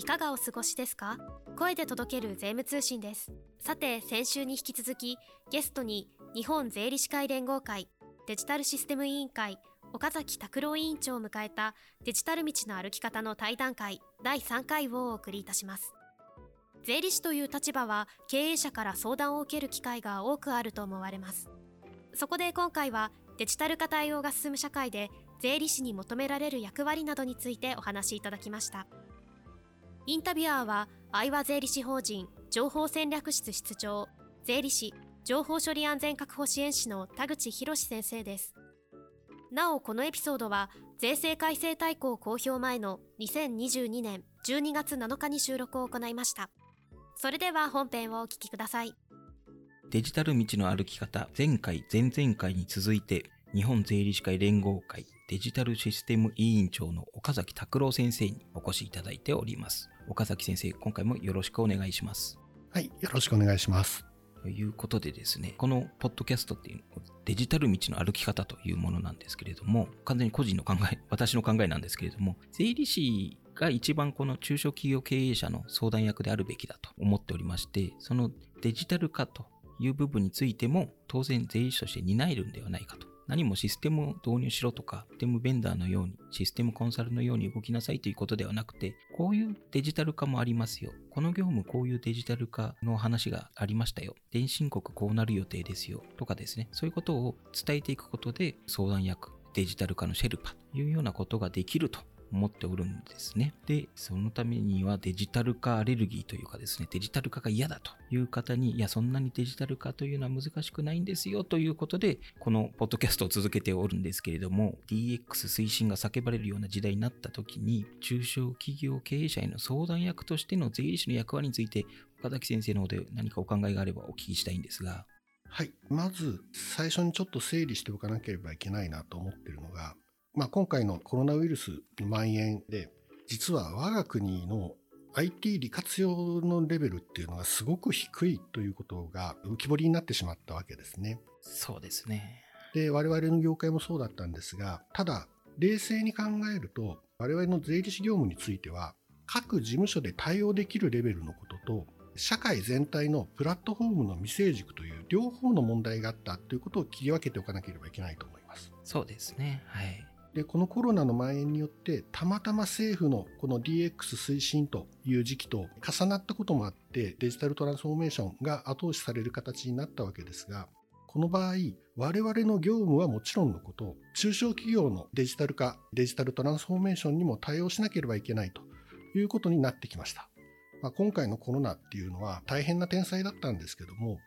いかがお過ごしですか？声で届ける税務通信です。さて先週に引き続きゲストに日本税理士会連合会デジタルシステム委員会岡崎拓郎委員長を迎えたデジタル道の歩き方の対談会第3回をお送りいたします。税理士という立場は経営者から相談を受ける機会が多くあると思われます。そこで今回はデジタル化対応が進む社会で税理士に求められる役割などについてお話しいただきました。インタビュアーは愛和税理士法人情報戦略室室長税理士情報処理安全確保支援士の田口博先生です。なおこのエピソードは税制改正大綱公表前の2022年12月7日に収録を行いました。それでは本編をお聞きください。デジタル道の歩き方前回前々回に続いて日本税理士会連合会。デジタルシステム委員長の岡崎拓郎先生にお越しいただいております。岡崎先生、今回もよろしくお願いします。はい、よろしくお願いします。ということでですね、このポッドキャストっていうデジタル道の歩き方というものなんですけれども、完全に個人の考え、私の考えなんですけれども、税理士が一番この中小企業経営者の相談役であるべきだと思っておりまして、そのデジタル化という部分についても当然税理士として担えるんではないかと何もシステムを導入しろとか、システムベンダーのように、システムコンサルのように動きなさいということではなくて、こういうデジタル化もありますよ。この業務こういうデジタル化の話がありましたよ。電信国こうなる予定ですよ。とかですね。そういうことを伝えていくことで、相談役、デジタル化のシェルパというようなことができると思っておるんですね。で、そのためにはデジタル化アレルギーというかですね、デジタル化が嫌だという方に、いや、そんなにデジタル化というのは難しくないんですよということで、このポッドキャストを続けておるんですけれども、DX 推進が叫ばれるような時代になった時に、中小企業経営者への相談役としての税理士の役割について、岡崎先生の方で何かお考えがあればお聞きしたいんですが。はい。まず、最初にちょっと整理しておかなければいけないなと思ってるのが、まあ、今回のコロナウイルス蔓延で、実は我が国の IT 利活用のレベルっていうのがすごく低いということが浮き彫りになってしまったわけですね。そうですね。で、我々の業界もそうだったんですが、ただ、冷静に考えると、我々の税理士業務については、各事務所で対応できるレベルのことと、社会全体のプラットフォームの未成熟という両方の問題があったということを切り分けておかなければいけないと思います。そうですね。はい。で、このコロナの蔓延によって、たまたま政府のこの DX 推進という時期と重なったこともあって、デジタルトランスフォーメーションが後押しされる形になったわけですが、この場合、我々の業務はもちろんのこと、中小企業のデジタル化、デジタルトランスフォーメーションにも対応しなければいけないということになってきました。まあ、今回のコロナっていうのは大変な天才だったんですけども、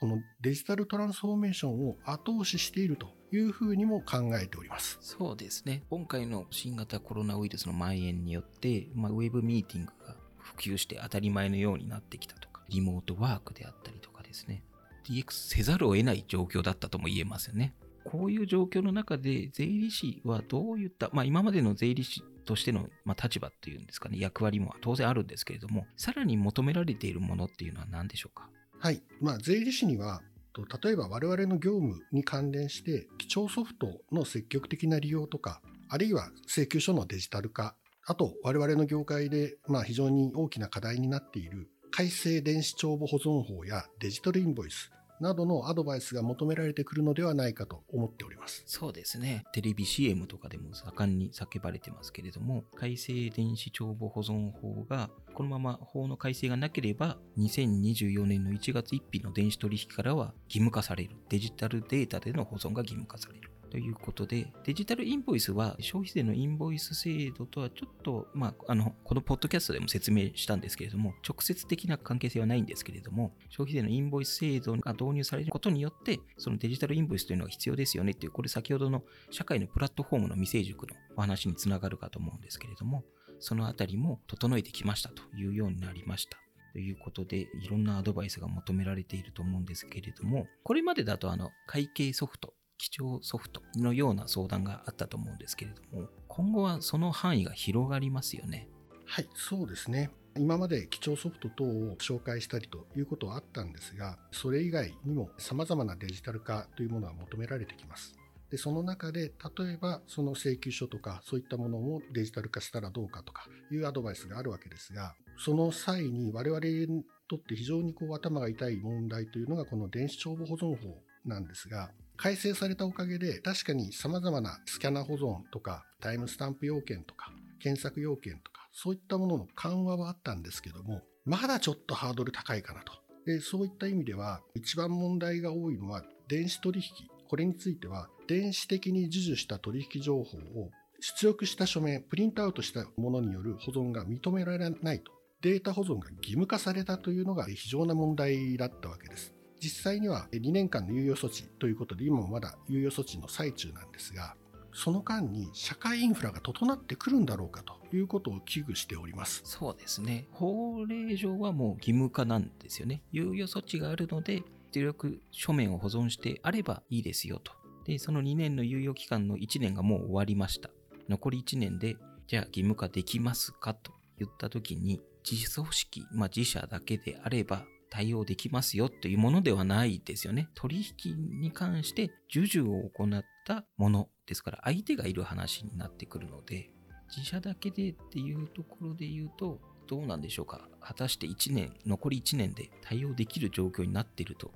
このデジタルトランスフォーメーションを後押ししているというふうにも考えております。そうですね。今回の新型コロナウイルスの蔓延によって、まあ、ウェブミーティングが普及して当たり前のようになってきたとか、リモートワークであったりとかですね。DX せざるを得ない状況だったとも言えますよね。こういう状況の中で税理士はどういった、まあ今までの税理士としての、まあ、立場っていうんですかね、役割も当然あるんですけれども、さらに求められているものっていうのは何でしょうか？はい。まあ税理士にはと例えば我々の業務に関連して基調ソフトの積極的な利用とか、あるいは請求書のデジタル化、あと我々の業界でまあ非常に大きな課題になっている改正電子帳簿保存法やデジタルインボイス、などのアドバイスが求められてくるのではないかと思っております。そうですね。テレビ CM とかでも盛んに叫ばれてますけれども、改正電子帳簿保存法が、このまま法の改正がなければ、2024年の1月1日の電子取引からは義務化される。デジタルデータでの保存が義務化される。ということで、デジタルインボイスは消費税のインボイス制度とはちょっと、まあ、あの、このポッドキャストでも説明したんですけれども、直接的な関係性はないんですけれども、消費税のインボイス制度が導入されることによって、そのデジタルインボイスというのが必要ですよねっていう、これ先ほどの社会のプラットフォームの未成熟のお話につながるかと思うんですけれども、そのあたりも整えてきましたというようになりました。ということで、いろんなアドバイスが求められていると思うんですけれども、これまでだとあの、会計ソフト基調ソフトのような相談があったと思うんですけれども、今後はその範囲が広がりますよね。はい、そうですね。今まで基調ソフト等を紹介したりということはあったんですが、それ以外にも様々なデジタル化というものは求められてきます。でその中で例えばその請求書とかそういったものをデジタル化したらどうかとかいうアドバイスがあるわけですがその際に我々にとって非常にこう頭が痛い問題というのがこの電子帳簿保存法なんですが改正されたおかげで確かに様々なスキャナ保存とかタイムスタンプ要件とか検索要件とかそういったものの緩和はあったんですけどもまだちょっとハードル高いかなとでそういった意味では一番問題が多いのは電子取引これについては電子的に授受した取引情報を出力した書面、プリントアウトしたものによる保存が認められないと。データ保存が義務化されたというのが非常な問題だったわけです。実際には2年間の猶予措置ということで、今もまだ猶予措置の最中なんですが、その間に社会インフラが整ってくるんだろうかということを危惧しております。そうですね。法令上はもう義務化なんですよね。猶予措置があるので、出力書面を保存してあればいいですよと。で、その2年の猶予期間の1年がもう終わりました。残り1年で、じゃあ義務化できますかと言った時に、自組織、まあ、自社だけであれば対応できますよというものではないですよね。取引に関して授受を行ったものですから、相手がいる話になってくるので、自社だけでっていうところで言うと、どうなんでしょうか果たして1年、残り1年で対応できる状況になっていると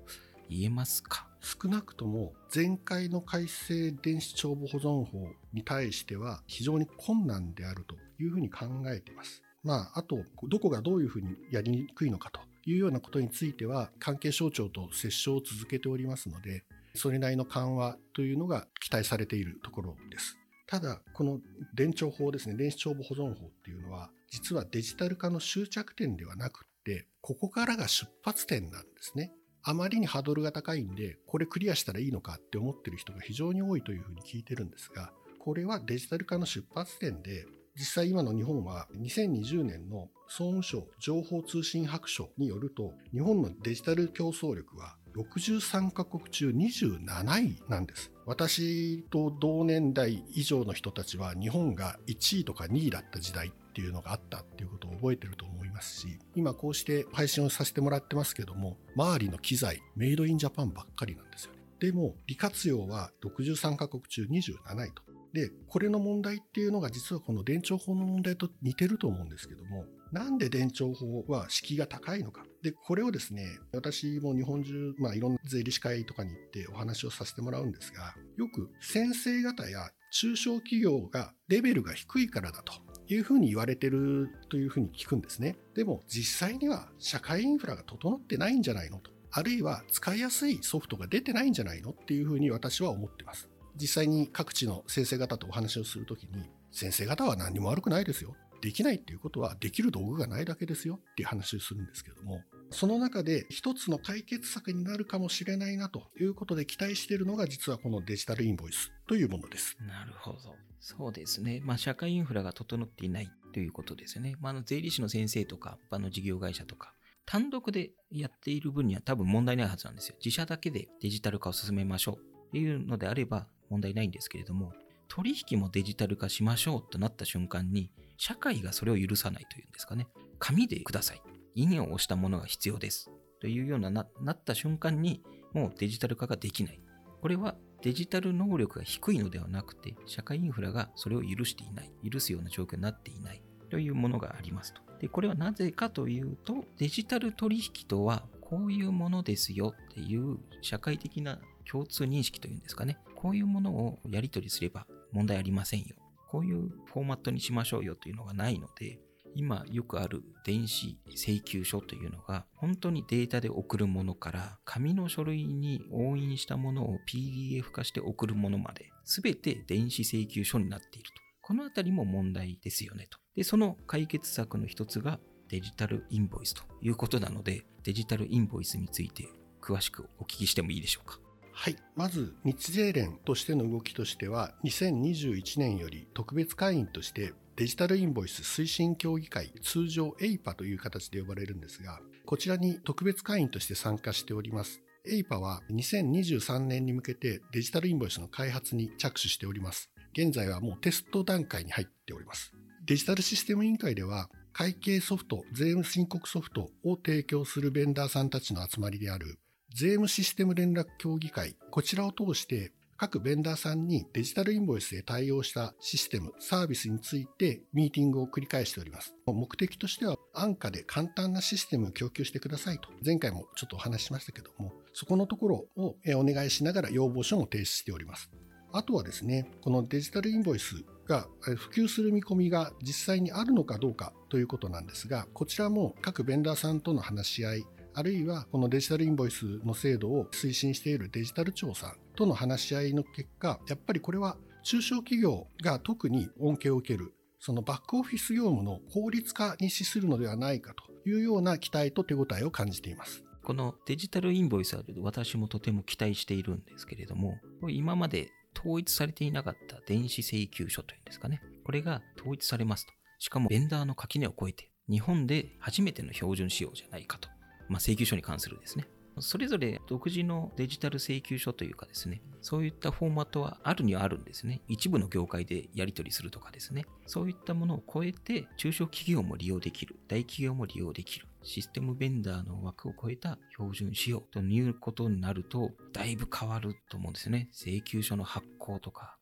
言えますか？少なくとも前回の改正電子帳簿保存法に対しては非常に困難であるというふうに考えています。まあ、あと、どこがどういうふうにやりにくいのかというようなことについては、関係省庁と折衝を続けておりますので、それなりの緩和というのが期待されているところです。ただ、この電帳法ですね、電子帳簿保存法っていうのは、実はデジタル化の終着点ではなくって、ここからが出発点なんですね。あまりにハードルが高いんで、これクリアしたらいいのかって思ってる人が非常に多いというふうに聞いてるんですが、これはデジタル化の出発点で、実際今の日本は2020年の総務省情報通信白書によると、日本のデジタル競争力は63カ国中27位なんです。私と同年代以上の人たちは日本が1位とか2位だった時代っていうのがあったっていうことを覚えてると思いますし、今こうして配信をさせてもらってますけども、周りの機材、メイドインジャパンばっかりなんですよね。でも、利活用は63カ国中27位と。で、これの問題っていうのが実はこの電帳法の問題と似てると思うんですけども、なんで電帳法は敷居が高いのか。で、これをですね、私も日本中、まあいろんな税理士会とかに行ってお話をさせてもらうんですが、よく先生方や中小企業がレベルが低いからだというふうに言われてるというふうに聞くんですね。でも実際には社会インフラが整ってないんじゃないのと。あるいは使いやすいソフトが出てないんじゃないのっていうふうに私は思ってます。実際に各地の先生方とお話をするときに、先生方は何も悪くないですよ。できないっていうことはできる道具がないだけですよっていう話をするんですけども、その中で一つの解決策になるかもしれないなということで期待しているのが実はこのデジタルインボイスというものです。なるほど。そうですね。まあ社会インフラが整っていないということですよね。まあ、あの税理士の先生とか、一般の事業会社とか、単独でやっている分には多分問題ないはずなんですよ。自社だけでデジタル化を進めましょうっていうのであれば問題ないんですけれども、取引もデジタル化しましょうとなった瞬間に、社会がそれを許さないというんですかね。紙でください。印を押したものが必要です。というようなななった瞬間に、もうデジタル化ができない。これはデジタル能力が低いのではなくて、社会インフラがそれを許していない。許すような状況になっていない。というものがありますと。で、これはなぜかというと、デジタル取引とはこういうものですよっていう社会的な共通認識というんですかね。こういうものをやり取りすれば問題ありませんよ。こういうフォーマットにしましょうよというのがないので、今よくある電子請求書というのが本当にデータで送るものから紙の書類に押印したものを PDF 化して送るものまで全て電子請求書になっていると。このあたりも問題ですよねと。で、その解決策の一つがデジタルインボイスということなので、デジタルインボイスについて詳しくお聞きしてもいいでしょうか。はい。まず、日税連としての動きとしては、2021年より特別会員としてデジタルインボイス推進協議会、通常 AIPA という形で呼ばれるんですが、こちらに特別会員として参加しております。AIPA は2023年に向けてデジタルインボイスの開発に着手しております。現在はもうテスト段階に入っております。デジタルシステム委員会では、会計ソフト、税務申告ソフトを提供するベンダーさんたちの集まりである税務システム連絡協議会、こちらを通して各ベンダーさんにデジタルインボイスへ対応したシステム、サービスについてミーティングを繰り返しております。目的としては安価で簡単なシステムを供給してくださいと、前回もちょっとお話ししましたけども、そこのところをお願いしながら要望書も提出しております。あとはですね、このデジタルインボイスが普及する見込みが実際にあるのかどうかということなんですが、こちらも各ベンダーさんとの話し合い、あるいはこのデジタルインボイスの制度を推進しているデジタル庁さんとの話し合いの結果、やっぱりこれは中小企業が特に恩恵を受ける、そのバックオフィス業務の効率化に資するのではないかというような期待と手応えを感じています。このデジタルインボイスは私もとても期待しているんですけれども、今まで統一されていなかった電子請求書というんですかね。これが統一されますと。しかもベンダーの垣根を越えて、日本で初めての標準仕様じゃないかと。まあ、請求書に関するですね。それぞれ独自のデジタル請求書というかですね、そういったフォーマットはあるにはあるんですね。一部の業界でやり取りするとかですね。そういったものを超えて、中小企業も利用できる、大企業も利用できる、システムベンダーの枠を超えた標準仕様ということになると、だいぶ変わると思うんですね。請求書の発行とか、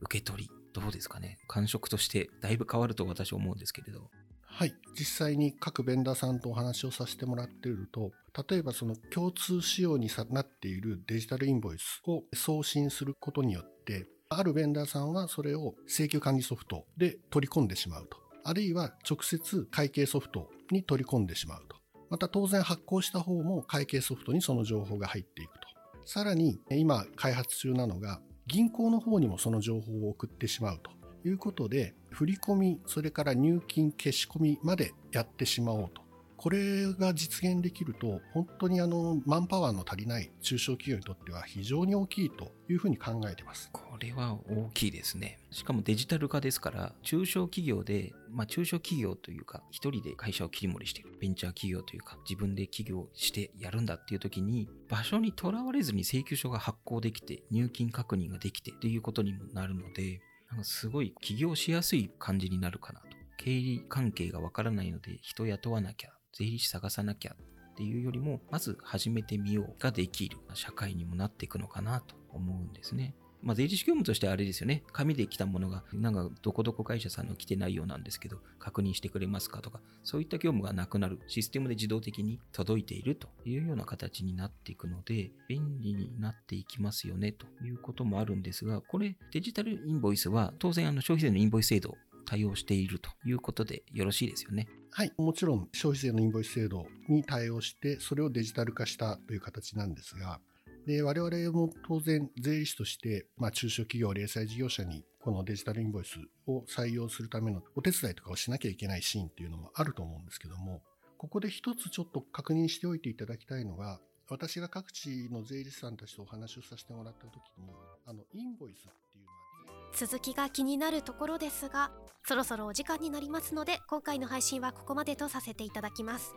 受け取り、どうですかね。感触としてだいぶ変わると私は思うんですけれど。はい、実際に各ベンダーさんとお話をさせてもらっていると、例えばその共通仕様になっているデジタルインボイスを送信することによって、あるベンダーさんはそれを請求管理ソフトで取り込んでしまうと。あるいは直接会計ソフトに取り込んでしまうと。また当然発行した方も会計ソフトにその情報が入っていくと。さらに今開発中なのが銀行の方にもその情報を送ってしまうということで振込それから入金消し込みまでやってしまおうと。これが実現できると本当にあのマンパワーの足りない中小企業にとっては非常に大きいというふうに考えてます。これは大きいですね。しかもデジタル化ですから中小企業で、まあ、中小企業というか一人で会社を切り盛りしているベンチャー企業というか自分で起業してやるんだっていう時に場所にとらわれずに請求書が発行できて入金確認ができてっていうことにもなるのでなんかすごい起業しやすい感じになるかなと。経理関係がわからないので人雇わなきゃ、税理士探さなきゃっていうよりも、まず始めてみようができる社会にもなっていくのかなと思うんですね。まあ、税理士業務としてはあれですよね。紙で来たものが、なんか、どこどこ会社さんの来てないようなんですけど、確認してくれますかとか、そういった業務がなくなる。システムで自動的に届いているというような形になっていくので、便利になっていきますよね、ということもあるんですが、これ、デジタルインボイスは、当然、あの、消費税のインボイス制度対応しているということでよろしいですよね。はい、もちろん消費税のインボイス制度に対応して、それをデジタル化したという形なんですが、で、我々も当然税理士として、まあ、中小企業、零細事業者にこのデジタルインボイスを採用するためのお手伝いとかをしなきゃいけないシーンっていうのもあると思うんですけども、ここで一つちょっと確認しておいていただきたいのが、私が各地の税理士さんたちとお話をさせてもらった時に、あの、インボイスっていうのは、続きが気になるところですが、そろそろお時間になりますので、今回の配信はここまでとさせていただきます。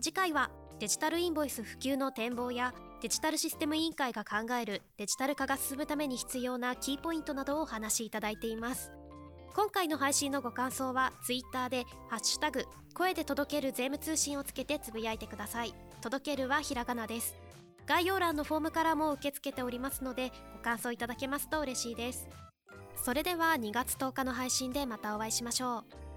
次回はデジタルインボイス普及の展望やデジタルシステム委員会が考えるデジタル化が進むために必要なキーポイントなどをお話しいただいています。今回の配信のご感想は Twitter で「ハッシュタグ声で届ける税務通信」をつけてつぶやいてください。届けるはひらがなです。概要欄のフォームからも受け付けておりますのでご感想いただけますと嬉しいです。それでは2月10日の配信でまたお会いしましょう。